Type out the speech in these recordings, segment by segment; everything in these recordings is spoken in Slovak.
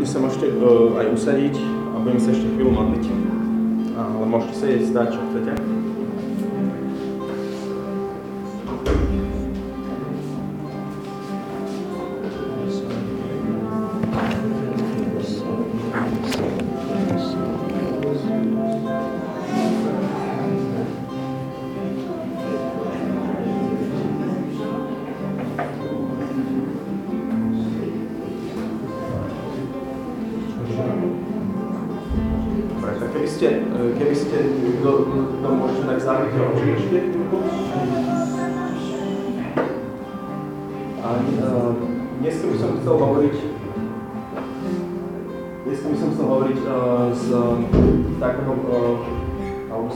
kľudne sa môžete uh, aj usadiť a budeme sa ešte chvíľu modliť. Ale môžete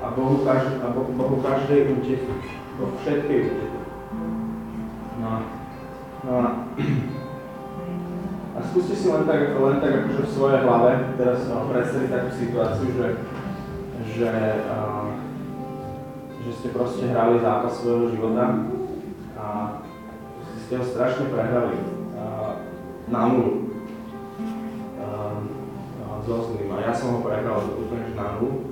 a Bohu, každej, a Bohu, každej útechy, vo všetkej útechy. No, no a, skúste si len tak, len tak akože v svojej hlave teraz no, predstaviť takú situáciu, že, že, uh, že ste proste hrali zápas svojho života a ste ho strašne prehrali na nulu so zlým. A ja som ho prehral úplne na nulu.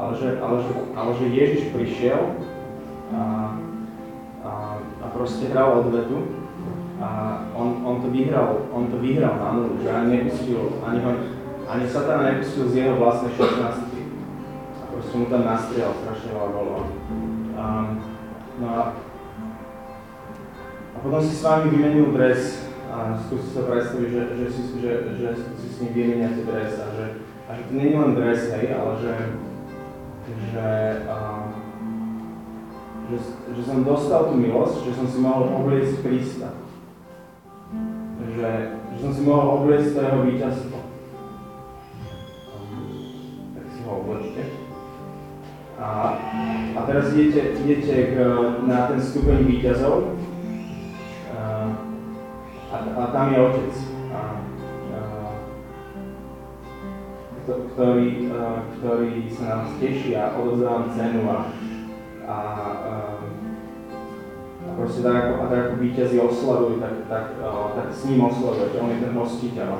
Ale že, ale, že, ale že Ježiš prišiel a, a, a proste hral odvetu a on, on, to vyhral, on to vyhral na nulu, že ani nepustil, ani, ho, ani Satan nepustil z jeho vlastnej 16. A proste mu tam nastriel strašne veľa bolo. A, no a, a potom si s vami vymenil dres a skúste sa predstaviť, že, že, si, že, že si s ním vymeniate dres a že, a že to nie je len dres, hej, ale že, že, a, že, že som dostal tú milosť, že som si mohol obliecť Krista. Že, že som si mohol obliecť to jeho víťazstvo. Tak si ho oblečte. A, a teraz idete, idete k, na ten stupeň víťazov, a, a tam je Otec, ktorý, a, ktorý sa nám teší a odozdávam cenu a, a, a, a proste tak ako, a tak ako víťazí oslavujú, tak, tak, a, tak s ním oslavuje, že on je ten hostiteľ.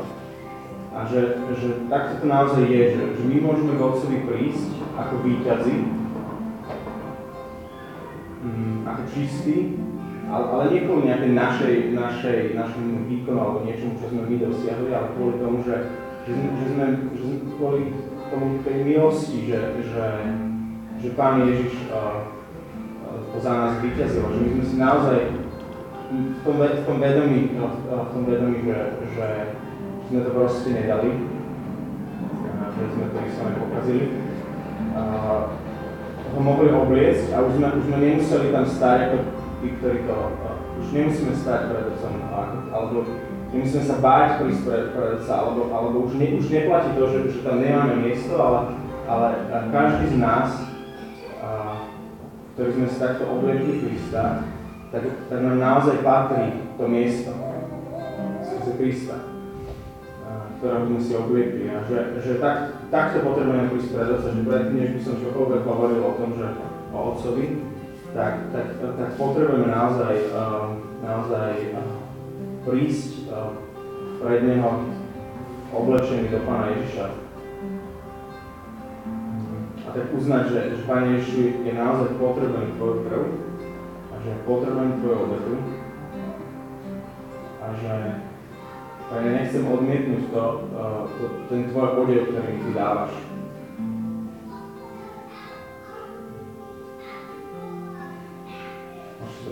A že, že takto to naozaj je, že, že my môžeme k Otcovi prísť ako víťazi, mm, ako čistí, ale, ale nie kvôli nejakej našej, našej, našemu výkonu alebo niečomu, čo sme my dosiahli, ale kvôli tomu, že, že, že, sme, že kvôli tomu tej milosti, že, že, že Pán Ježiš uh, za nás vyťazil, že my sme si naozaj v tom, v tom vedomí, v tom vedomí že, že sme to proste nedali, že sme to sami pokazili, uh, ho mohli obliecť a už sme, už sme nemuseli tam stáť ako tí, ktorí to, už nemusíme stať pred Otcom, alebo nemusíme sa báť pred Otca, alebo, alebo už, ne, už neplatí to, že, že tam nemáme miesto, ale, ale každý z nás, a, ktorý sme sa takto obliekli Krista, tak, tak nám naozaj patrí to miesto skrze Krista, ktorého sme si obliekli. A že, že tak, takto potrebujeme pred Otca, že predtým, než by som čokoľvek hovoril o tom, že o Otcovi, tak, tak, tak potrebujeme naozaj, naozaj prísť uh, pred Neho oblečený do Pána Ježiša. A tak uznať, že, že Pán Ježiš je naozaj potrebený Tvoju krv a že je potrebený Tvoju obetu a že Pane, nechcem odmietnúť to, to, ten Tvoj odev, ktorý mi Ty dávaš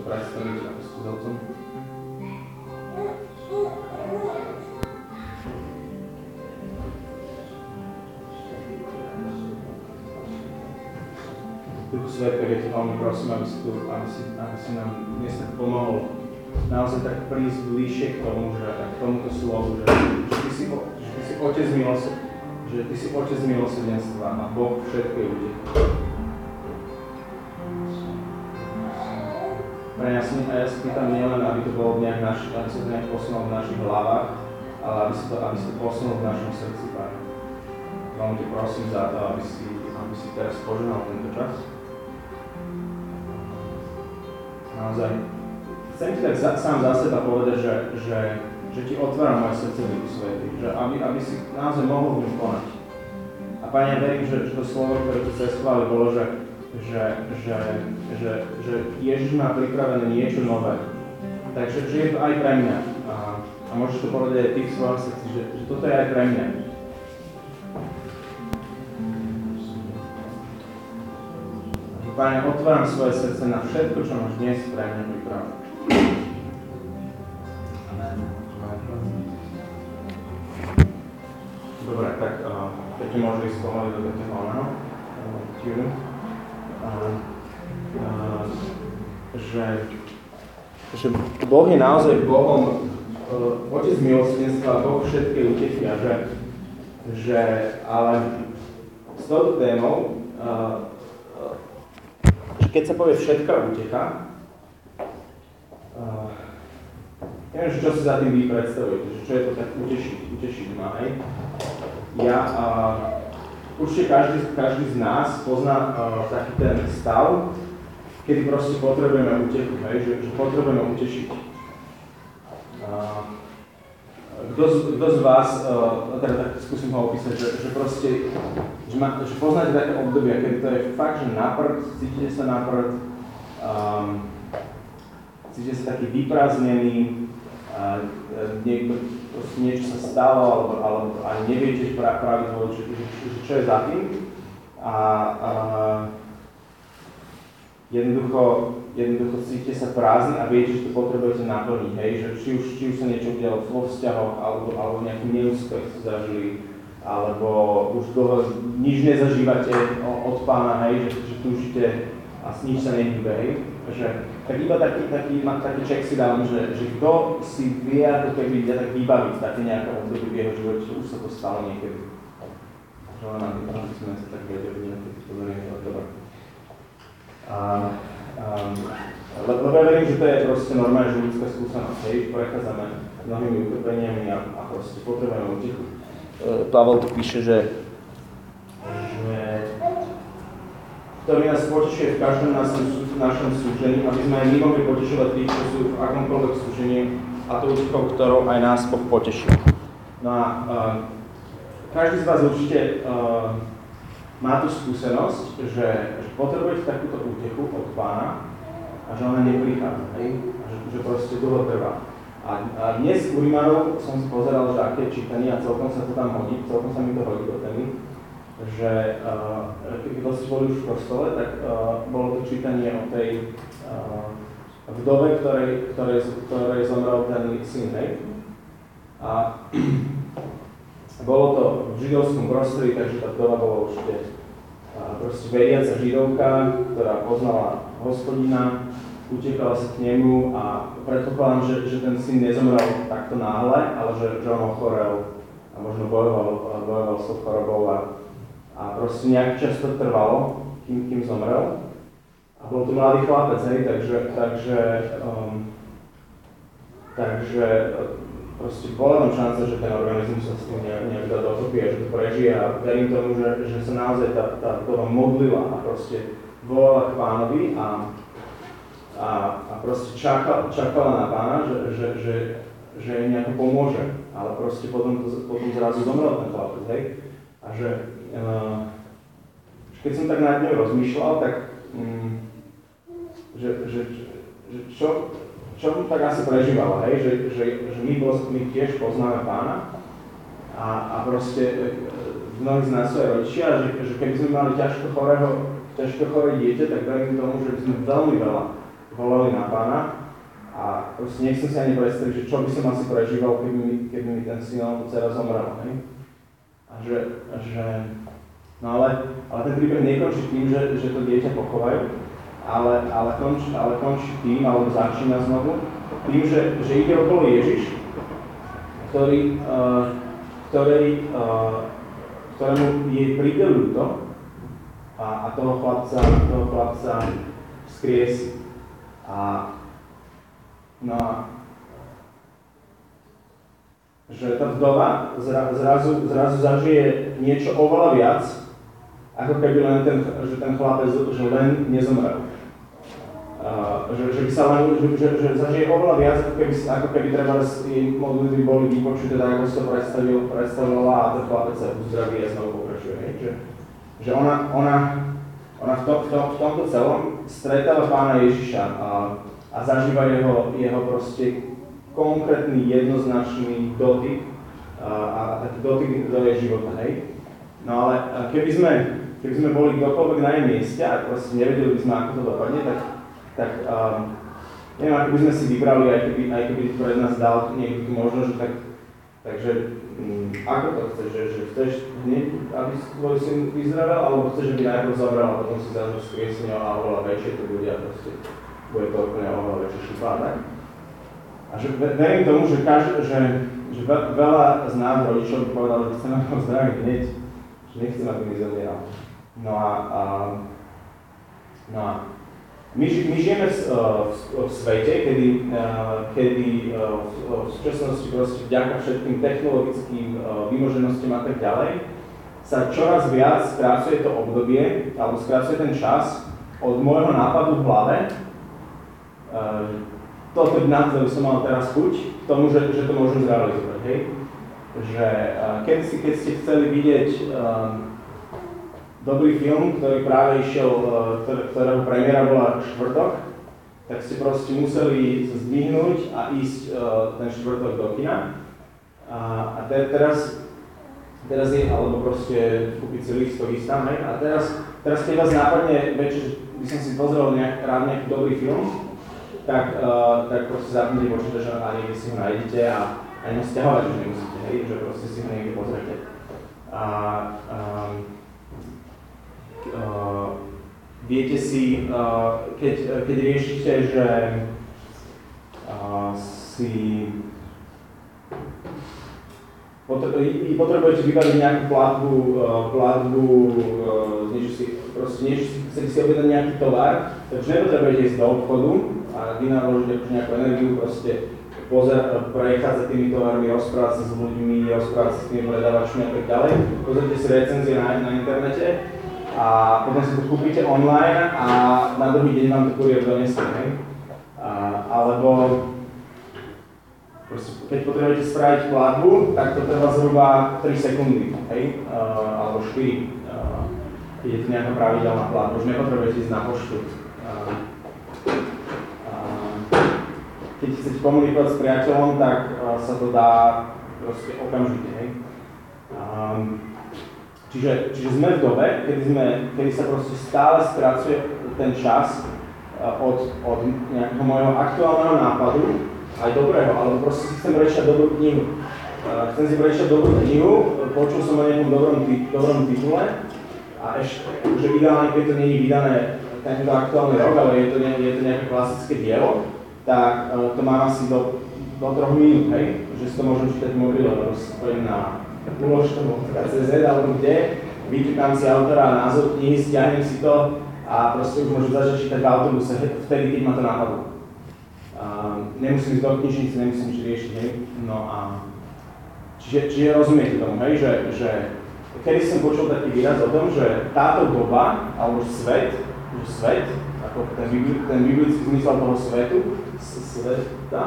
predstaviť ako s otcom? Ja ťa veľmi prosím, aby si, tu, aby si, aby si nám dnes tak pomohol naozaj tak prísť bližšie k tomu, že k tomuto slovu, že, že, ty, si, že ty si otec milosrdenstva, že ty si otec milosrdenstva a Boh všetkej ľudí. Pre ja si, ja si pýtam nielen, aby to bolo nejak naš, aby sa to nejak posunulo v našich hlavách, ale aby si to, aby si to posunulo v našom srdci, Pane. Veľmi te prosím za to, aby si, aby si teraz požehnal tento čas. Naozaj, chcem ti tak za, sám za seba povedať, že, že, že ti otváram moje srdce Duchu Svety, že aby, aby si naozaj mohol v ňom konať. A Pane, ja verím, že, že to slovo, ktoré tu cestovali, bolo, že, že, že, že, že Ježiš má pripravené niečo nové. Takže že je to aj pre mňa. A, a môžeš to povedať aj ty v svojom srdci, že, že toto je aj pre mňa. Pane, otváram svoje srdce na všetko, čo máš dnes pre mňa pripravené. Dobre, tak uh, pekne môžu ísť pomaly do oného tune. Uh, uh, že, že Boh je naozaj Bohom, uh, Otec milosrdenstva, Boh všetkej utechy a že, že ale s touto témou uh, keď sa povie všetká útecha, uh, neviem, čo si za tým vy predstavujete, že čo je to tak utešiť, utešiť ma, hej. Ja, uh, určite každý, každý z nás pozná uh, taký ten stav, kedy proste potrebujeme utechu, hej, že, že potrebujeme utešiť. Uh, kto z, kto z vás, uh, teda tak skúsim ho opísať, že, že proste, že, ma, že poznáte také obdobia, keď to je fakt, že na cítite sa na prd, um, cítite sa taký vyprázdnený, uh, niekto, niečo sa stalo, alebo, alebo ani neviete pra, že, že, že, čo je za tým. A, uh, jednoducho, jednoducho cítite sa prázdni a viete, že to potrebujete naplniť, hej, že či už, či už sa niečo udialo vo vzťahoch, alebo, alebo nejaký neúspech ste zažili, alebo už dlho nič nezažívate od pána, hej, že, že túžite a nič sa nehýbe, hej. Že, tak iba taký, taký, taký ček si dám, že, že kto si vie ako keby ja tak vybaviť také nejaké obdobie v jeho živote, že už sa to stalo niekedy. Že len aby sme sa tak vedeli pozorenie, ale dobre. A, um, lebo ja verím, že to je proste normálne, že ľudská skúsenosť, hej, prechádzame mnohými utrpeniami a, a proste potrebujeme utichu. E, Pavel tu píše, že, že ktorý nás potešuje v každom našom, našom súžení, aby sme aj my mohli potešovať tých, čo sú v akomkoľvek súžení a to utichou, ktorou aj nás Boh poteší. No a uh, každý z vás určite uh, má tú skúsenosť, že, že potrebujete takúto útechu od pána a že ona neprichádza, hej? A že, že proste dlho trvá. A, a dnes u Rimanov som si pozeral, že aké čítanie a celkom sa to tam hodí, celkom sa mi to hodí do témy, že uh, keď ste boli už v kostole, tak uh, bolo to čítanie o tej uh, vdove, ktorej, ktorej, ktorej zomrel ten syn, hej? A bolo to v židovskom prostredí, takže tá vdova bola určite proste veriaca židovka, ktorá poznala hospodina, utekala sa k nemu a predpokladám, že, že ten syn nezomrel takto náhle, ale že, že on ochorel a možno bojoval, bojoval s tou chorobou a, a proste nejak čas to trvalo, kým, kým zomrel. A bol to mladý chlapec, hej, takže, takže, um, takže proste bola tam šanca, že ten organizmus sa s tým nejak, nejak dá dokopy a že to prežije a verím tomu, že, že sa naozaj tá, tá toho modlila a proste volala k pánovi a, a, a proste čakala, čakala na pána, že, že, že, že jej nejako pomôže, ale proste potom, to, potom zrazu zomrel ten chlapec, hej. A že, uh, keď som tak nad ňou rozmýšľal, tak um, že, že, že čo, čo tak asi prežívala, hej, že, že, že my, my tiež poznáme pána a, a proste e, mnohí z nás sú aj rodičia, že, že keby sme mali ťažko chorého, ťažko choré dieťa, tak verím tomu, že by sme veľmi veľa volali na pána. A proste nechcem si ani predstaviť, že čo by som asi prežíval, keby mi, keby mi ten syn alebo dcera zomrel, hej. A že, že no ale, ale ten príbeh nekončí tým, že, že to dieťa pochovajú, ale, ale, končí, ale končí tým, alebo začína znovu, tým, že, že ide okolo Ježiš, ktorý, uh, ktorý, uh, ktorému jej príde ľúto a, a toho chlapca, toho chlapca skriesi. A, no a že tá vdova zra, zrazu, zrazu zažije niečo oveľa viac, ako keby len ten, že ten chlapec že len nezomrel. Že, že by sa len, že, že, že zažije oveľa viac, ako keby, ako keby treba modlitby boli vypočuté tak, ako si to predstavil, predstavila a ten chlapec sa uzdraví a znovu pokračuje. Hej? Že, že ona, ona, ona v, to, v, to, v tomto celom stretáva pána Ježiša a, a zažíva jeho, jeho proste konkrétny, jednoznačný dotyk a, a taký dotyk do jej života, hej. No ale keby sme, keby sme boli kdokoľvek na jej mieste a proste nevedeli by sme, ako to dopadne, tak, tak um, neviem, ako by sme si vybrali, aj keby, aj keby pred nás dal niekto tu možnosť, že tak, takže um, ako to chceš, že, že chceš hneď, aby tvoj syn vyzdravel, alebo chceš, aby najprv zobral a potom si zažil skriesňo a oveľa väčšie to bude a proste bude to úplne oveľa väčšie šupá? A že verím tomu, že, každý, že, že veľa z nás rodičov by povedal, že chceme ho zdraviť hneď, že nechcem, aby mi zomieral. No a, a, no a my, my žijeme v, v, v svete, kedy, kedy v, v súčasnosti proste vďaka všetkým technologickým vymoženostiam a tak ďalej sa čoraz viac skrácuje to obdobie, alebo skrácuje ten čas od môjho nápadu v hlave, toto na to som mal teraz chuť k tomu, že, že to môžem zrealizovať, hej? Že keď, si, keď ste chceli vidieť dobrý film, ktorý práve išiel, uh, ktorého premiéra bola štvrtok, tak ste proste museli zdvihnúť a ísť uh, ten štvrtok do kina. A, a te, teraz, teraz je, alebo proste kúpiť si lístok ísť tam, hej? A teraz, teraz keď vás nápadne večer, by som si pozrel nejak, rád nejaký dobrý film, tak, uh, tak proste zapnite počítač a niekde si ho nájdete a ani ho stiahovať už nemusíte, hej, že proste si ho niekde pozrite. A um, viete si, uh, keď, keď riešite, že uh, si potrebujete vybaviť nejakú platbu, uh, platbu niečo si, proste niečo chcete si objednať nejaký tovar, takže nepotrebujete ísť do obchodu, a vynaložiť akože nejakú energiu, proste pozerať, prechádzať tými tovarmi, rozprávať sa s ľuďmi, rozprávať sa s tými predávačmi a tak ďalej. Pozrite si recenzie na, na internete a potom si to kúpite online a na druhý deň vám to kurier donesie, hej? Alebo proste, keď potrebujete spraviť platbu, tak to trvá zhruba 3 sekundy, hej? Uh, alebo 4, uh, je to nejaká pravidelná platba, už nepotrebujete ísť na poštu. Uh, keď chcete komunikovať s priateľom, tak uh, sa to dá proste okamžite, hej. Um, čiže, čiže sme v dobe, kedy, sme, kedy sa proste stále skracuje ten čas uh, od, od nejakého môjho aktuálneho nápadu, aj dobrého, alebo proste si chcem prečítať dobrú knihu. Uh, chcem si prečítať dobrú knihu, počul som o nejakom dobrom, dobrom titule a ešte, že ideálne, keď to nie je vydané tento aktuálny rok, ale je to, ne, je to nejaké klasické dielo, tak uh, to mám asi do, do troch minút, hej, že si to môžem čítať v mobile, rozpojím na ulož.cz alebo kde, vyčítam si autora názov knihy, stiahnem si to a proste už môžem začať čítať v autobuse vtedy, keď ma to napadlo. Uh, nemusím ísť do knižnice, nemusím nič riešiť, hej. No a čiže, čiže rozumiete tomu, hej, že, že kedy som počul taký výraz o tom, že táto doba, alebo svet, že svet, ako ten, ten biblický zmysel toho svetu, sveta,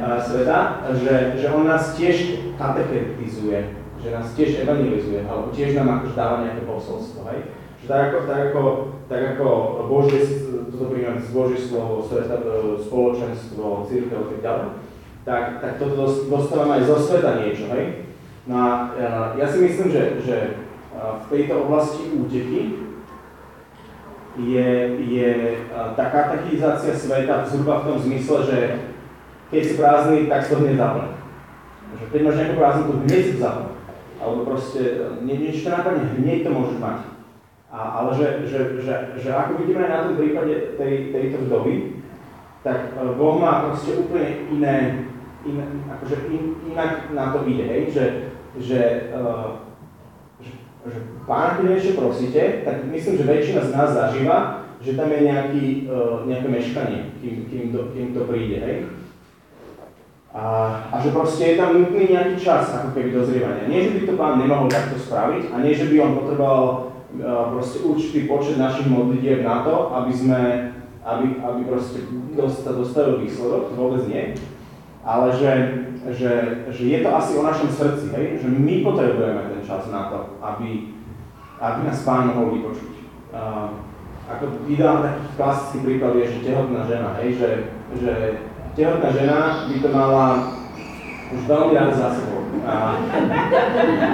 sveta že, že on nás tiež katechetizuje, že nás tiež evangelizuje, alebo tiež nám akože dáva nejaké posolstvo, hej? Že tak ako, tak ako, tak ako Božie, toto príjmem z Božie slovo, sveta, spoločenstvo, církev a tak ďalej, tak, tak toto dostávame aj zo sveta niečo, hej? No a ja si myslím, že, že v tejto oblasti úteky je, je tá katechizácia sveta zhruba v tom zmysle, že keď si prázdny, tak si to hneď zapne. Že keď máš nejakú prázdnu, to hneď si to zapne. Alebo proste nie, niečo nápadne, hneď to môžeš mať. A ale že, že, že, že ako vidíme na tom prípade tej, tejto vdovy, tak e, Boh má proste úplne iné, iné akože in, inak na to ide, hej? že, že, uh, že, že Pán, keď niečo prosíte, tak myslím, že väčšina z nás zažíva, že tam je nejaký, uh, nejaké meškanie, kým, kým, to, kým to príde, hej? A, a že proste je tam nutný nejaký čas, ako keby dozrievania. Nie, že by to pán nemohol takto spraviť a nie, že by on potreboval uh, proste určitý počet našich modlitieb na to, aby sme, aby, aby proste dosta, dostavil výsledok, to vôbec nie. Ale že, že, že je to asi o našom srdci, hej? že my potrebujeme ten čas na to, aby, aby nás pán mohol vypočuť. Uh, ako ideálny taký klasický príklad je, že tehotná žena, hej? Že, že tehotná žena by to mala už veľmi rád za sebou. A,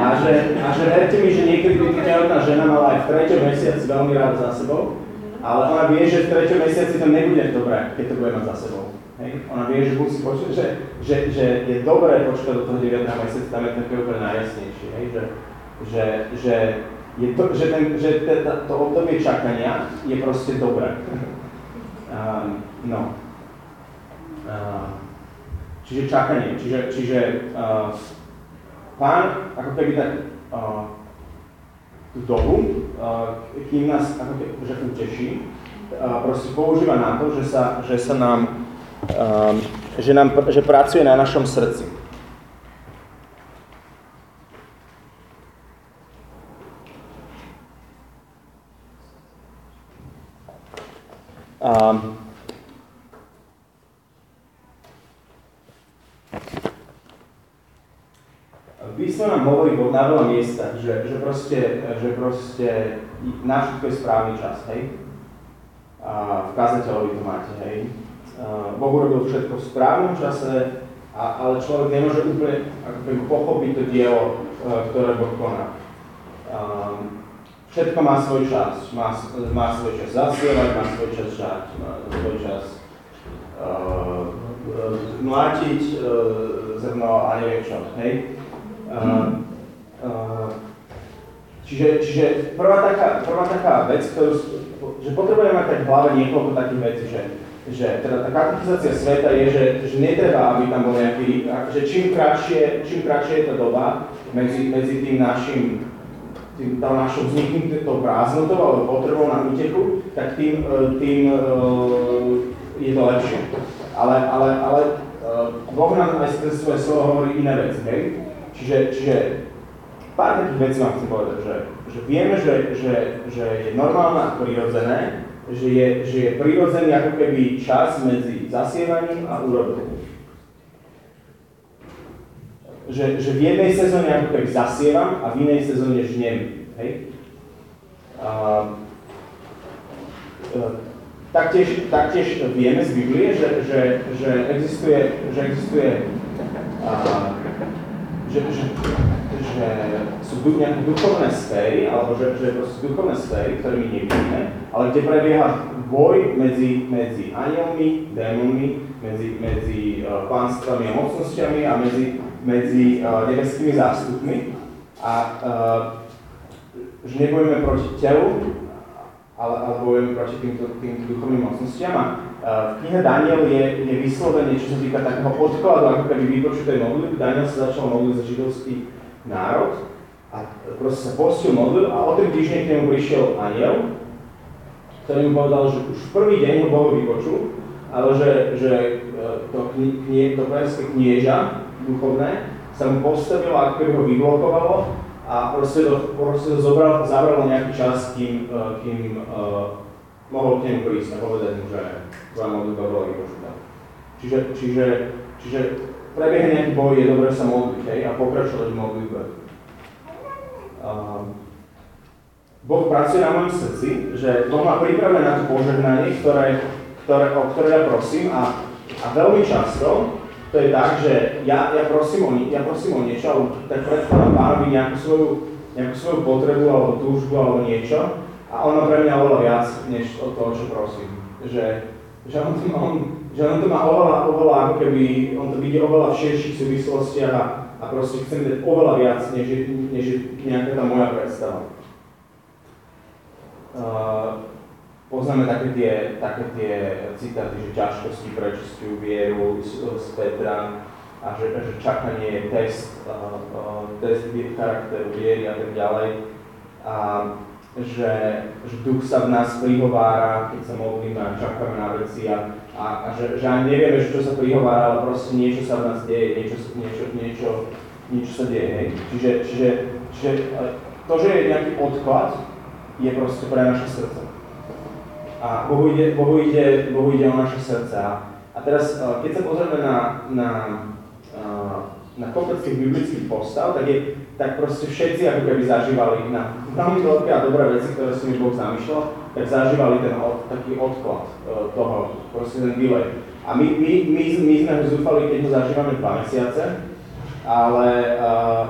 a, že, a že verte mi, že niekedy by tehotná žena mala aj v treťom mesiaci veľmi rád za sebou, ale ona vie, že v treťom mesiaci to nebude dobré, keď to bude mať za sebou. Hej. Ona vie, že musí počuť, že, že, že je dobré počkať do toho 9. mesiaca, tam je také úplne najjasnejšie, hej. Že, že, že, je to, že, ten, že to, to obdobie čakania je proste dobré. Um, no. Uh, čiže čakanie, čiže, čiže uh, pán ako keby tak uh, tú dobu, kým nás ako keby, že uteší, uh, proste používa na to, že sa, že sa nám, že, nám, že pracuje na našom srdci. Um, písmo nám hovorí na veľa miestach, že, že, proste, že proste na všetko je správny čas, hej? A v kazateľovi to máte, hej? Boh urobil všetko v správnom čase, a, ale človek nemôže úplne ako keby, pochopiť to dielo, e, ktoré Boh koná. Všetko má svoj čas. Má, má svoj čas zasievať, má svoj čas žať, má svoj čas uh, mlátiť uh, zrno a neviem čo, hej? Uh, uh, čiže, čiže prvá, taká, prvá taká vec, ktorú, že potrebujeme mať tak v hlave niekoľko takých vecí, že, že teda tá katechizácia sveta je, že, že netreba, aby tam bol nejaký, že čím kratšie, čím kratšie je tá doba medzi, medzi tým našim tým, tá našou vzniknutou prázdnotou alebo potrebou na úteku, tak tým, tým uh, je to lepšie. Ale, ale, ale Boh nám aj cez svoje slovo hovorí iné veci, hej? Čiže, čiže pár takých vecí vám chcem povedať, že, že vieme, že, že, že je normálne a prirodzené, že je, že je prirodzený ako keby čas medzi zasievaním a úrodou. Že, že v jednej sezóne ako keby zasievam a v inej sezóne žnem. Hej? A, e, taktiež, taktiež vieme z Biblie, že, že, že existuje, že existuje a, že, že, že sú nejaké duchovné sféry, alebo že, že sú duchovné sféry, ktoré my nevidíme, ale kde prebieha boj medzi, medzi anielmi, démonmi, medzi, medzi uh, pánstvami a mocnosťami a medzi, medzi uh, nebeskými zástupmi. A uh, že nebojíme proti telu, ale, ale bojujeme proti týmto, týmto duchovným mocnostiam. A v knihe Daniel je, je vyslovene, čo sa týka takého odkladu, ako keby vypočutej modlitby. Daniel sa začal modliť za židovský národ a proste sa postil modlil a o ten týždeň k nemu prišiel aniel, ktorý mu povedal, že už v prvý deň ho Bohu vypočul, ale že, že e, to, knie, to knieža duchovné sa mu postavilo, ako keby ho vyblokovalo a proste to, proste to zobral, zabralo nejaký čas, kým, e, kým uh, mohol k nemu prísť a povedať mu, že tvoja modlitba bola vypočutá. Čiže, čiže, čiže prebieha nejaký boj, je dobré sa modliť hej, a pokračovať v modlitbe. Uh, boh pracuje na mojom srdci, že Boh má pripravené na to požehnanie, ktoré, ktoré, o ktoré ja prosím a, a veľmi často to je tak, že ja, ja, prosím, o, ja prosím o niečo, alebo tak predkladám pánovi nejakú svoju, nejakú svoju potrebu alebo túžbu alebo niečo a ono pre mňa oveľa viac, než o toho, čo prosím. Že, že, on, to, on, že on to má oveľa, oveľa, ako keby, on to vidí oveľa v širších súvislostiach a, a proste chcem dať oveľa viac, než, než nejaká tá moja predstava. uh, poznáme také tie, také tie citáty, že ťažkosti prečistujú vieru z, z Petra a že, že čakanie je test, uh, uh, test charakteru viery a tak ďalej. A že, že duch sa v nás prihovára, keď sa modlíme a čakáme na veci a, a, a že, že ani nevieme, čo sa prihovára, ale proste niečo sa v nás deje, niečo, niečo, niečo, niečo sa deje. Hej. Čiže, čiže, čiže to, že je nejaký odklad, je proste pre naše srdce. A Bohu ide, Bohu ide, Bohu ide o naše srdce. A teraz, keď sa pozrieme na, na, na kopec tých biblických postav, tak, je, tak proste všetci ako keby zažívali na veľmi veľké a dobré veci, ktoré si mi Boh zamýšľal, tak zažívali ten od, taký odklad uh, toho, proste ten delay. A my, my, my, my sme ho zúfali, keď ho zažívame dva mesiace, ale uh,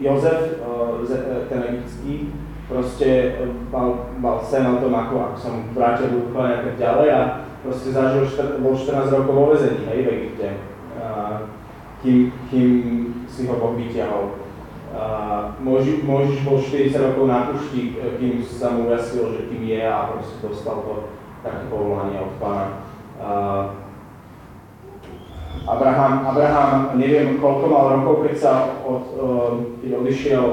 Jozef, uh, ten egyptský, proste mal, mal sen o tom, ako, ako som vrátil do úplne tak ďalej a proste zažil, bol 14 rokov vo vezení, hej, v Egypte, kým, kým si ho Boh vyťahol. Možiš, bol 40 rokov na pušti, kým sa mu ujasnil, že kým je a proste dostal to také povolanie od pána. Abraham, Abraham, neviem koľko mal rokov, keď sa od, uh, keď odišiel,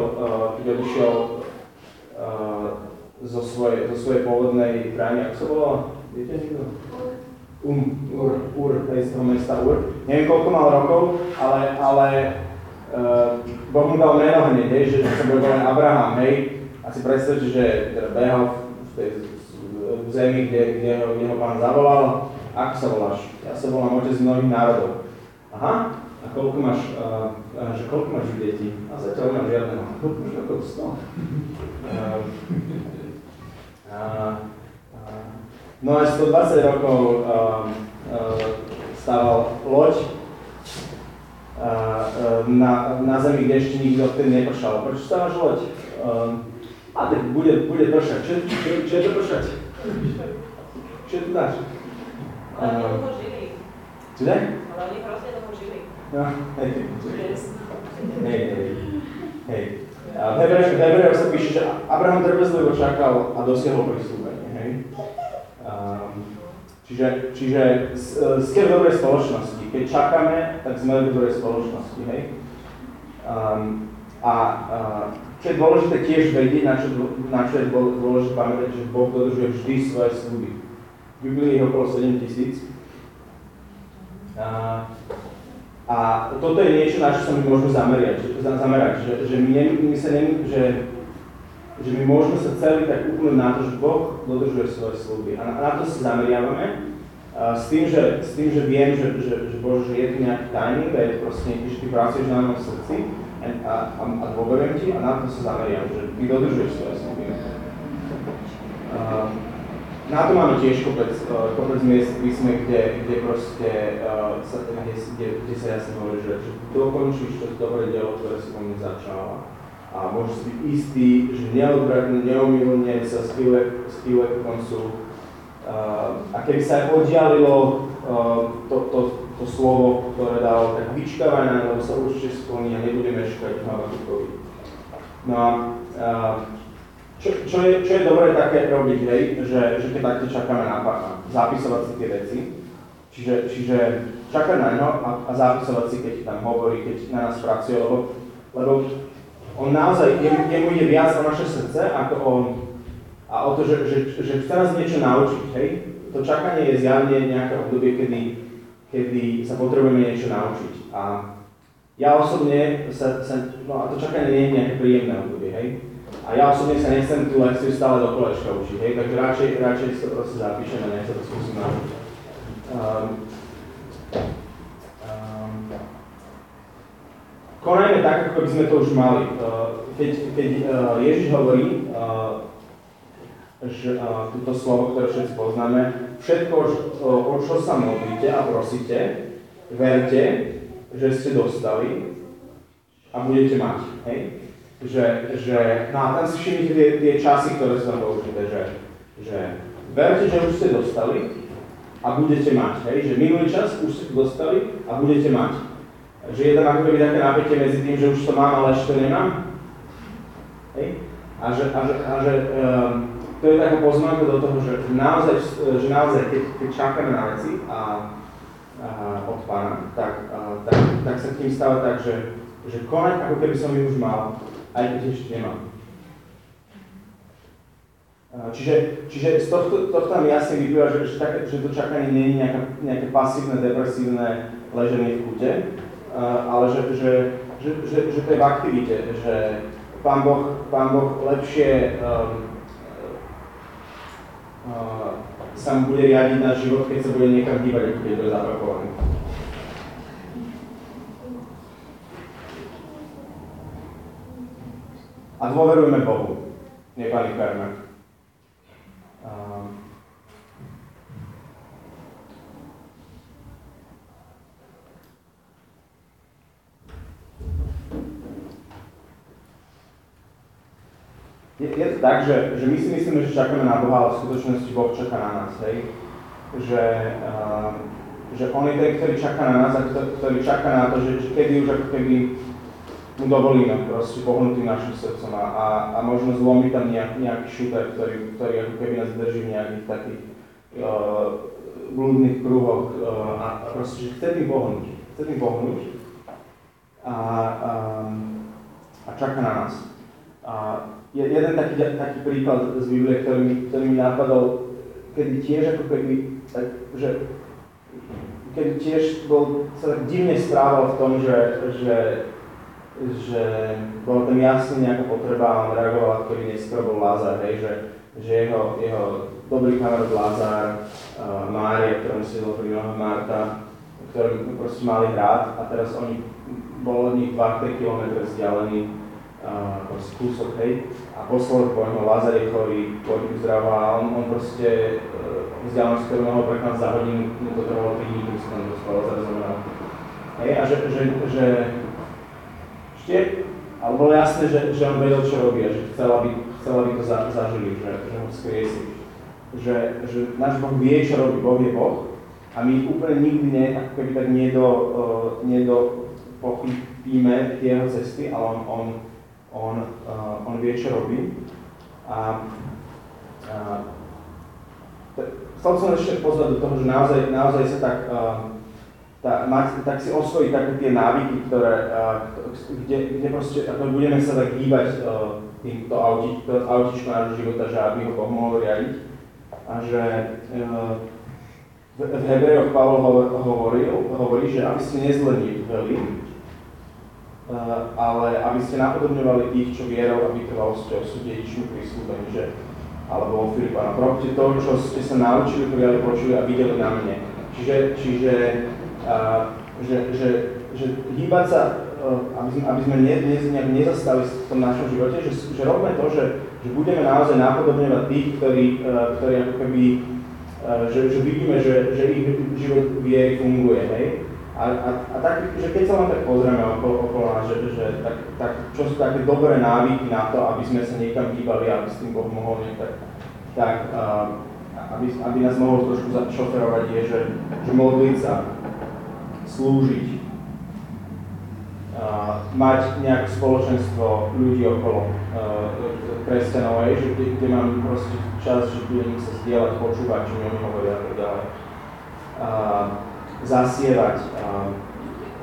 keď odišiel zo svojej, zo svojej pôvodnej krajiny, ako sa volala? Viete niekto? Um, Ur, Ur, z toho mesta Ur. Neviem, koľko mal rokov, ale, ale uh, Boh mu dal meno hneď, že, že sa bude Abraham, hej. A si predstavte, že teda behal v tej v zemi, kde, kde, ho, kde ho pán zavolal. Ako sa voláš? Ja sa volám otec mnohých národov. Aha, a koľko máš, uh, že koľko máš detí? A zatiaľ nemám žiadneho. Koľko máš ako 100? No až 120 rokov stával loď na, na zemi, kde ešte nikto vtedy nepršal. Prečo stávaš loď? A tak bude, bude pršať. Čo, čo, čo je to pršať? Čo tu dáš? Ale oni? Ale oni hrozne dlho žili. No, hej, hej, hej, hej. V Hebrejov sa píše, že Abraham trpezlivo čakal a dosiahol pristúpenie. Hej? Um, čiže, čiže ste v dobrej spoločnosti. Keď čakáme, tak sme v dobrej spoločnosti. Hej? Um, a uh, čo je dôležité tiež vedieť, na čo, na čo je dôležité pamätať, že Boh dodržuje vždy svoje sluby. V Biblii je okolo 7 tisíc. A toto je niečo, na čo sa my môžeme zamerať, zamerať, že, že, my, my sa ne, že, že my môžeme sa celý tak úplne na to, že Boh dodržuje svoje sluby. A na, na to sa zameriavame. S, tým, že, s tým, že viem, že, že, že Bože, že je tu nejaký timing je proste nejaký, že ty pracuješ na mojom srdci a, a, a, a dôverujem ti a na to sa zameriam, že ty dodržuješ svoje sluby. Uh, na to máme tiež kopec, uh, kopec miest v písme, kde, kde proste, uh, sa, kde, kde, kde sa jasne hovorí, že, že dokončíš to dobré dielo, ktoré si po mne začala. A môžeš byť istý, že neodvratne, neomilne sa spíle, spíle k koncu. Uh, a keby sa aj oddialilo uh, to, to, to slovo, ktoré dal, tak vyčkávaj na lebo sa určite splní a nebudeme škať Habakukovi. No a uh, čo, čo, je, čo je dobré také robiť, hej, že, že keď takto čakáme na pána, zapisovať si tie veci, čiže, čiže čakať na ňo a, a zapisovať si, keď tam hovorí, keď na nás pracuje, lebo, lebo on naozaj, jemu, jemu ide viac o naše srdce, ako o, a o to, že, že, že chce nás niečo naučiť, hej. To čakanie je zjavne nejaké obdobie, kedy, kedy sa potrebujeme niečo naučiť. A ja osobne sa, sa no a to čakanie nie je nejaké príjemné obdobie, hej a ja osobne sa nechcem tú lekciu stále do kolečka učiť, hej, takže radšej, radšej si to proste zapíšem a nech sa to skúsim naučiť. Um, um, konajme tak, ako by sme to už mali. Uh, keď, keď uh, Ježiš hovorí, uh, že uh, túto slovo, ktoré všetci poznáme, všetko, o čo sa modlíte a prosíte, verte, že ste dostali a budete mať. Hej? Že, že no a tam si všimnite tie, tie časy, ktoré sú tam použité, že, že verte, že už ste dostali a budete mať, hej, že minulý čas už ste dostali a budete mať. Že je tam ako keby také napätie medzi tým, že už to mám, ale ešte nemám. Hej? A že, a že, a že um, to je taká poznámka do toho, že naozaj, že naozaj keď, keď čakáme na veci a, a od pána, tak, a, tak, tak sa tým stáva tak, že, že konať ako keby som ich už mal, aj keď ešte nemám. Čiže, čiže z tohto, tohto tam jasne vyplýva, že, že, tak, že to čakanie nie je nejaké, nejaké pasívne, depresívne leženie v kute, ale že, že, že, že, že to je v aktivite, že Pán Boh, Pán boh lepšie um, uh, sa mu bude riadiť na život, keď sa bude niekam ako keď to je zapakované. A dôverujeme Bohu, nepanikárme. Je, je to tak, že, že my si myslíme, že čakáme na Boha, ale v skutočnosti Boh čaká na nás, hej? Že, uh, že On je ten, ktorý čaká na nás a ktorý čaká na to, že, že kedy už ako keby mu dovolíme proste pohnutým našim srdcom a, a, a možno zlomiť tam nejak, nejaký šúter, ktorý, ktorý ako keby nás drží v nejakých takých uh, blúdnych kruhoch uh, a proste, že chce tým pohnúť, chce tým pohnúť a, um, a čaká na nás. A je jeden taký, taký príklad z Biblie, ktorý mi, ktorý mi napadol, kedy tiež ako keby, tak, že kedy tiež bol, sa tak divne správal v tom, že, že, že bola tam jasne nejaká potreba a on reagoval, ktorý neskôr bol Lázar, hej, že, že jeho, jeho dobrý kamarát Lázar, uh, Mária, ktorú si pri nohách Marta, ktorým proste mali rád a teraz oni bol od nich 2-3 km vzdialený proste kúsok, hej, a poslal po ňom Lázar je chorý, poď uzdrava a on, on proste uh, vzdialenosť, ktorú mohol preknať za hodinu, mu to trvalo 3 dní, kým sa tam dostal, Lázar zomrel. Hej, a že, že, že ešte, ale bolo jasné, že, že on vedel, čo robí a že chcel, aby, chcel, aby to za, zažili, že, že ho skriesili. Že, že náš Boh vie, čo robí, Boh je Boh a my úplne nikdy ne, ako keby tak nedo, uh, nedo pochopíme tie jeho cesty, ale on, on on, uh, on vie, čo robí. A, uh, chcel som ešte pozvať do toho, že naozaj, naozaj sa tak, uh, tá, mať, tak si osvojiť také tie návyky, ktoré, kde, kde proste, ako budeme sa tak hýbať uh, týmto autič, autičko nášho života, že aby ho Boh mohol riadiť. A že uh, v, v Hebrejoch Pavol hovoril, hovorí, že aby ste nezlenili, Eh, ale aby ste napodobňovali tých, čo vierou a vytrvalosťou sú dedičmi prislúbení, že alebo vo Filipána. Robte to, čo ste sa naučili, prijali, počuli a videli na mne. Čiže, čiže že, že, že hýbať sa, uh, aby sme, aby sme ne, ne, nejak nezastali v tom našom živote, že, že robíme to, že, že budeme naozaj napodobňovať tých, ktorí, uh, ktorí ako keby, uh, že, že vidíme, že, že ich život viery funguje, hej? A, a, a tak, že keď sa len tak pozrieme okolo, okolo nás, že, že tak, tak, čo sú také dobré návyky na to, aby sme sa niekam hýbali, aby s tým Boh mohol nejak tak, tak aby, aby nás mohol trošku šoferovať, je, že, že modliť sa, slúžiť, mať nejaké spoločenstvo ľudí okolo uh, kresťanov, že kde, kde mám proste čas, že budem sa zdieľať, počúvať, čo mi oni hovoria a tak ďalej. Zasievať a,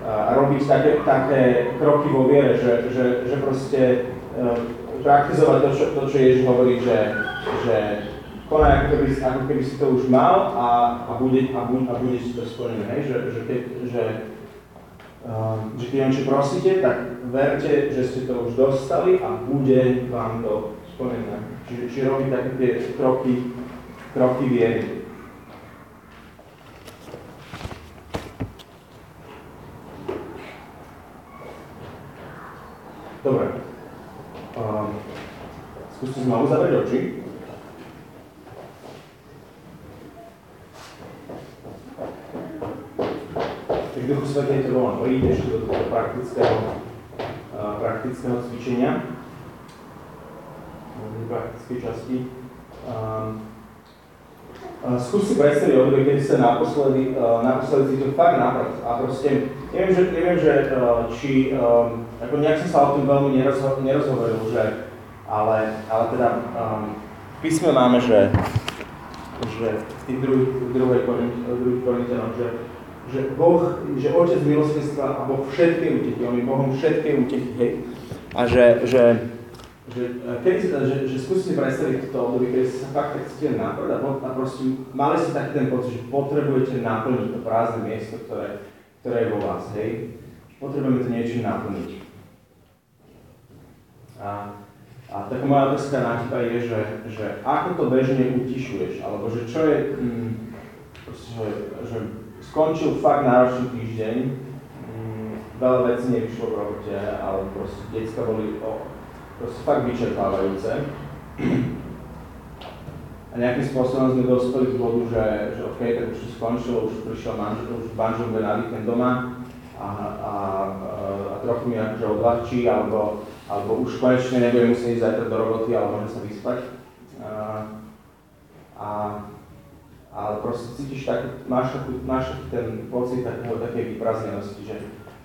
a robiť také, také kroky vo viere, že, že, že proste uh, praktizovať to čo, to, čo Ježiš hovorí, že, že konaj, ako keby, ako keby si to už mal a, a, bude, a, bude, a bude si to splnené, hej? Že, že, keď, že, uh, že keď niečo prosíte, tak verte, že ste to už dostali a bude vám to splnené. Čiže, čiže robiť také tie kroky, kroky viery. Dobre. Uh, skúste znovu zavrieť oči. Svetej to volám, prídeš do toho praktického, uh, praktického cvičenia, praktickej časti. Skús si predstaviť obdobie, kedy ste naposledy, uh, naposledy to fakt naprať a proste, neviem, že, neviem, že uh, či ako nejak som sa o tom veľmi nerozho- nerozhovoril, že, ale, ale teda um, písme máme, že, že v tých druhých, druhej Korintianom, že, že Boh, že Otec milosrdenstva a Boh všetkej utechy, On je Bohom všetkej utechy, hej. A že, že, že, kedy, že, že skúste predstaviť to obdobie, keď ste sa fakt tak cítili naplň a, a proste mali ste taký ten pocit, že potrebujete naplniť to prázdne miesto, ktoré, ktoré je vo vás, hej. Potrebujeme to niečo naplniť. A a taká moja otázka na teba je, že, že ako to bežne utišuješ, alebo že čo je, mm, proste, že, že skončil fakt náročný týždeň, mm, veľa vecí nevyšlo v robote, alebo proste detská boli o, proste fakt vyčerpávajúce. A nejakým spôsobom sme dospeli k bodu, že, že OK, tak už to skončilo, už prišiel manžel, už manžel bude na víkend doma a, a, a trochu mi akože odľahčí, alebo alebo už konečne nebudem musieť ísť zajtra do roboty, ale môžem sa vyspať. A, a, ale proste cítiš tak, máš, taký, máš taký ten pocit takého, takej vypraznenosti, že,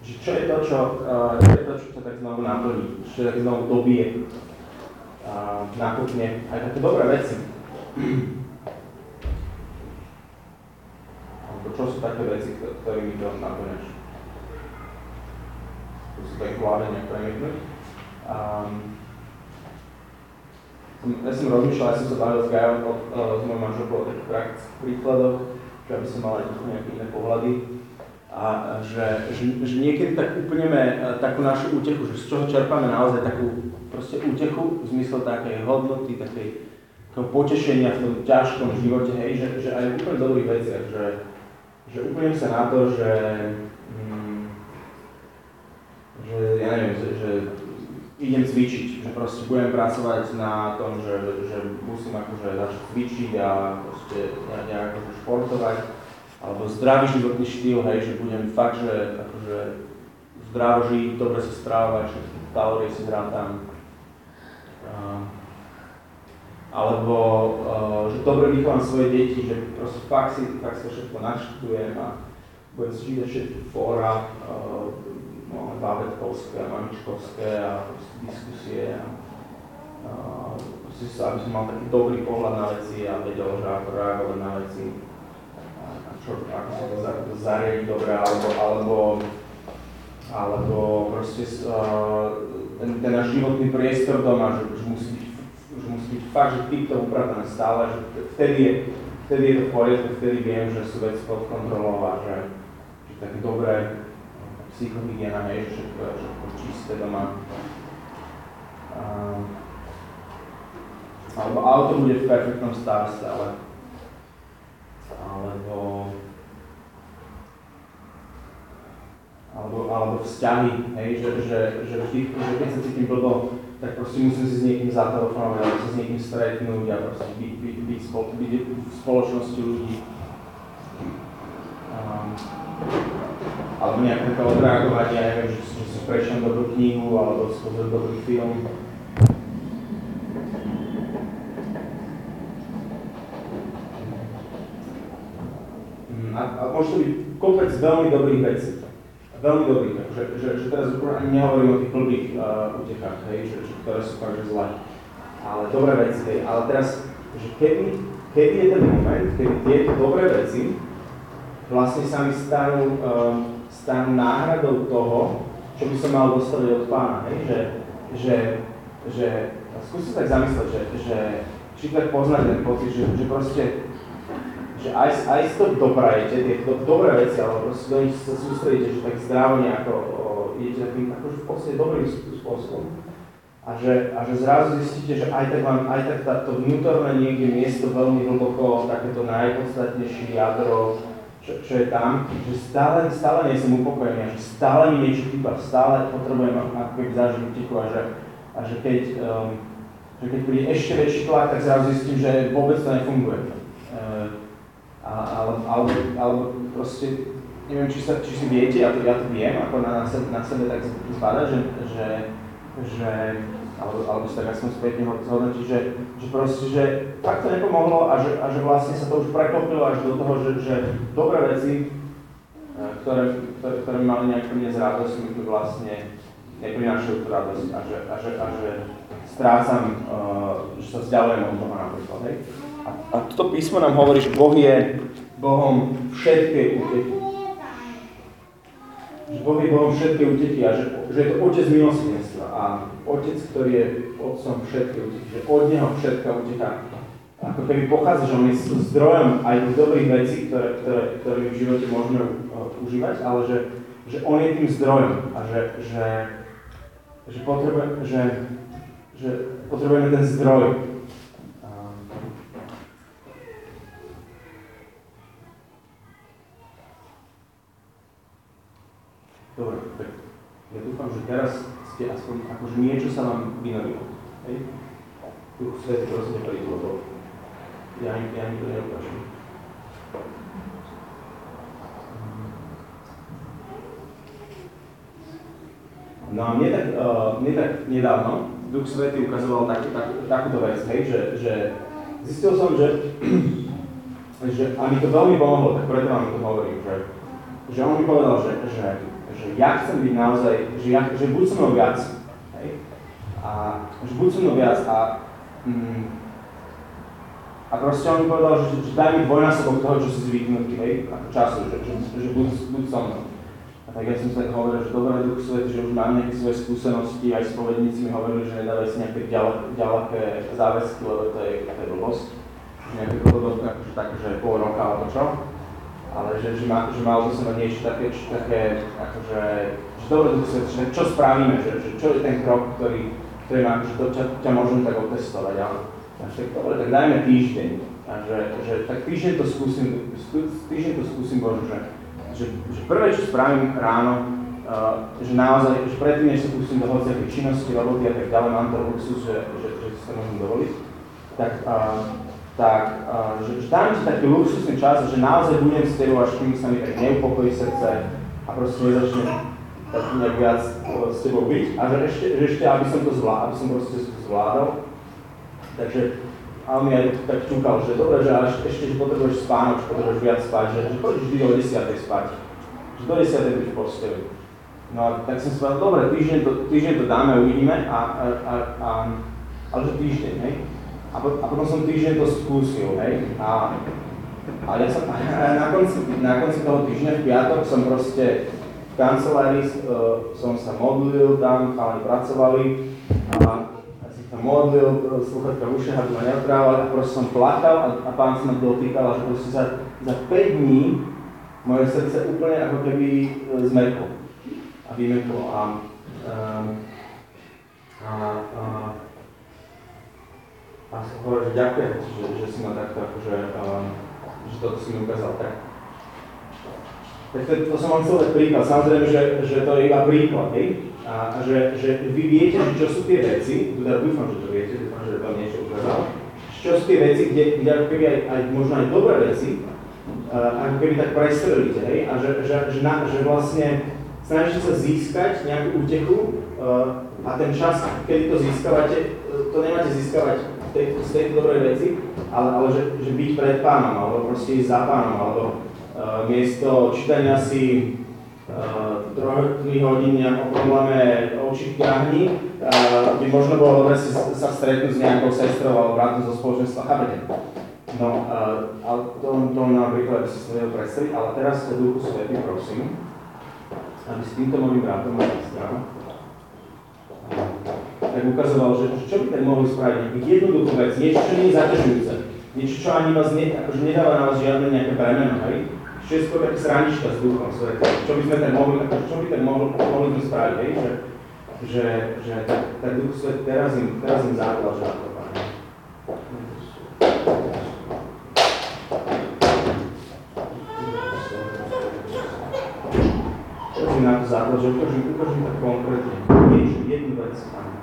že čo je to, čo, uh, čo je to, čo ťa tak znovu naplní, čo ťa tak znovu dobije, uh, nakupne aj také dobré veci. Alebo čo sú také veci, ktorými to naplňaš? To sú tak v hlave nejak premietnúť. Um, ja som rozmýšľal, ja som sa bavil s Gajom, s mojou manželkou o takých praktických príkladoch, že aby som mal aj nejaké iné pohľady. A že, že, že niekedy tak upneme e, takú našu útechu, že z čoho čerpáme naozaj takú proste útechu v zmysle takej hodnoty, takej, takého potešenia v tom ťažkom živote, hej, že, že aj v úplne dobrých veciach, že, že úplne sa na to, že, mm, že ja neviem, že, že idem cvičiť, že proste budem pracovať na tom, že, že musím akože začať cvičiť a proste nejak akože športovať, alebo zdravý životný štýl, hej, že budem fakt, že akože zdravo žiť, dobre sa strávať, že kalórie si tam. Uh, alebo uh, že dobre vychovám svoje deti, že proste fakt si, fakt si všetko naštudujem a budem si čítať všetky fóra, uh, no, bábetkovské a mamičkovské a proste diskusie a, a proste sa, aby som mal taký dobrý pohľad na veci a vedel, že ako reagovať na veci a, a čo, ako sa to zariadiť dobre, alebo, alebo, alebo proste uh, ten, ten náš životný priestor doma, že, že musí že musí byť fakt, že tip to upratané stále, že vtedy je, vtedy je to v poriadku, vtedy viem, že sú veci pod kontrolou a že, že také dobré psychohygiena, hej, všetko všetko čisté doma. Uh, alebo auto bude v perfektnom stave stále. Alebo alebo, alebo vzťahy, hej, že, že, že, vždy, že keď sa cítim blbo, tak proste musím si s niekým zatelefonovať, alebo sa s niekým stretnúť a proste byť, byť, byť, byť v spoločnosti ľudí. Um, alebo nejak také odreagovať, ja neviem, že, že si prečítam dobrú knihu alebo si pozrieť dobrý film. Mm, a, a môže to byť kopec veľmi dobrých vecí. Veľmi dobrých, že, že, že teraz ani nehovorím o tých blbých uh, utechách, hej, že, že, ktoré sú fakt, že zlé. Ale dobré veci, hej. Ale teraz, že kedy, kedy je ten moment, kedy tieto dobré veci vlastne sa mi stanú um, stanú náhradou toho, čo by som mal dostať od pána. Hej? Že, že, že skúste tak zamyslieť, že, že či tak poznať ten pocit, že, že proste že aj, aj si to doprajete, tie do, dobré veci, ale proste do nich sa sústredíte, že tak zdravo nejako o, idete tým akože v podstate dobrým spôsobom. A že, a že zrazu zistíte, že aj tak vám, aj tak táto vnútorné niekde miesto veľmi hlboko, takéto najpodstatnejšie jadro, čo, čo je tam, že stále, stále nie som upokojený, že stále mi niečo chýba, stále potrebujem ako keby zažiť tichu a že, a že keď, um, že keď príde ešte väčší tlak, tak zrazu zistím, že vôbec to nefunguje. Uh, alebo, alebo, alebo proste, neviem, či, sa, či si viete, ja to, ja to viem, ako na, na, sebe, na sebe tak zbadať, že, že, že alebo, alebo si tak aspoň spätne zhodnotiť, že, že proste, že fakt to nepomohlo a že, a že vlastne sa to už preklopilo až do toho, že, že dobré veci, e, ktoré, ktoré, ktoré mali nejak pre mňa z radosť, mi tu vlastne neprinášajú tú radosť a že, a že, a že strácam, uh, že sa vzdialujem od Boha napríklad. Hej? A, a toto písmo nám hovorí, že Boh je Bohom všetkej úteky. Že Boh je Bohom všetkej úteky a že, že je to Otec milosrdenstva a Otec, ktorý je Otcom úteky, že od Neho všetká úteka ako keby pochádza, že On je zdrojom aj tých dobrých vecí, ktoré, ktoré, ktoré v živote môžeme uh, užívať, ale že, že On je tým zdrojom a že, že, že, potrebuje, že, že potrebujeme ten zdroj. Dobre, tak ja dúfam, že teraz ste aspoň akože niečo sa vám vynorilo. Hej? Duch Svety proste neprídu, lebo ja, ja ani to neukážem. No a mne tak, uh, mne tak nedávno Duch Svety ukazoval tak, tak, takúto vec, hej, že, že zistil som, že, že a mi to veľmi pomohlo, tak preto vám to hovorím, že, že on mi povedal, že, že, že ja chcem byť naozaj, že, ja, že buď so mnou viac, hej, a že buď so mnou viac a, mm, a proste on mi povedal, že, že daj mi dvojnásobok toho, čo si zvyknutý, hej, ako času, že, že, že buď, buď so mnou. A tak ja som sa hovoril, že dobre Duch Svet, že už mám nejaké svoje skúsenosti, aj spovedníci mi hovorili, že nedávaj si nejaké ďaleké záväzky, lebo to je, to je blbosť. Nejaké podobné, akože také, že pol roka alebo čo. Ale že, že, ma, že mal by som mať niečo také, čo, také akože, že dobre že čo spravíme, že, že čo je ten krok, ktorý, ktorý má, že to ťa, ťa môžem tak otestovať, ale až tak dobre, tak dajme týždeň. A že, že tak týždeň to skúsim, týždeň to skúsim Bože, že že, že prvé, čo spravím ráno, uh, že naozaj, že predtým, než sa pustím do hociakej činnosti, roboty a tak ďalej, mám to luxus, že, že, že si to môžem dovoliť, tak, uh, tak že, že dám ti taký luxusný čas, že naozaj budem s tebou, až kým sa mi tak neupokojí srdce a proste nezačne tak nejak viac s tebou byť a že ešte, že ešte aby som to zvládol, aby som proste to zvládol. Takže a on mi aj tak čúkal, že dobre, že až ešte, že potrebuješ spánok, že potrebuješ viac spať, že, že poď vždy o 10. spať. Že do 10. byť v posteli. No a tak som si povedal, dobre, týždeň to, týždeň to dáme, uvidíme, a, a, a, a, ale že týždeň, hej. A, po, a potom som týždeň to skúsil, hej. A, a ja som, a na konci, na konci toho týždňa v piatok som proste v kancelárii uh, som sa modlil, tam chalani pracovali a sa modlil, sluchatka v ušiach, aby ma neotrával a proste som plakal a, a pán sa ma dotýkal a proste za, za 5 dní moje srdce úplne ako keby e, zmeklo a vymeklo a, um, a, a, a som hovoril, že ďakujem, že, že si ma takto akože, um, že toto si mi ukázal tak. Tak to, to som vám chcel dať príklad, samozrejme, že, že to je iba príklad, hej? a, a že, že vy viete, že čo sú tie veci, teda dúfam, že to viete, dúfam, že vám niečo ukázal, čo sú tie veci, kde, kde ako keby aj, aj možno aj dobré veci, uh, ako keby tak prestrelíte, hej, a že, že, že, na, že vlastne snažíte sa získať nejakú útechu uh, a ten čas, kedy to získavate, to nemáte získavať z tejto, z tejto dobrej veci, ale, ale že, že byť pred pánom, alebo proste ísť za pánom, alebo uh, miesto čítania si troch hodín o probléme očí ťahni, by možno bolo dobre si sa stretnúť s nejakou sestrou alebo bratom zo spoločenstva, chápete? No, ale to, to napríklad by si sa vedel predstaviť, ale teraz sa Duchu Svety prosím, aby s týmto mojim bratom a sestrou tak ukazoval, že čo by tak mohli spraviť, jednoduchú vec, niečo, čo nie je zaťažujúce, niečo, čo ani vás ne, akože nedáva na vás žiadne nejaké bremeno, hej? Čiže je skôr taká sranička s duchom sveta. Čo by sme tak mohli, čo by tak mohli, mohli sme spraviť, hej? Že, že, že tak, duch svet teraz im, teraz im základá to, Pane. Im na to základ, že ukážem, ukážem tak konkrétne. Niečo, jednu vec, Pane.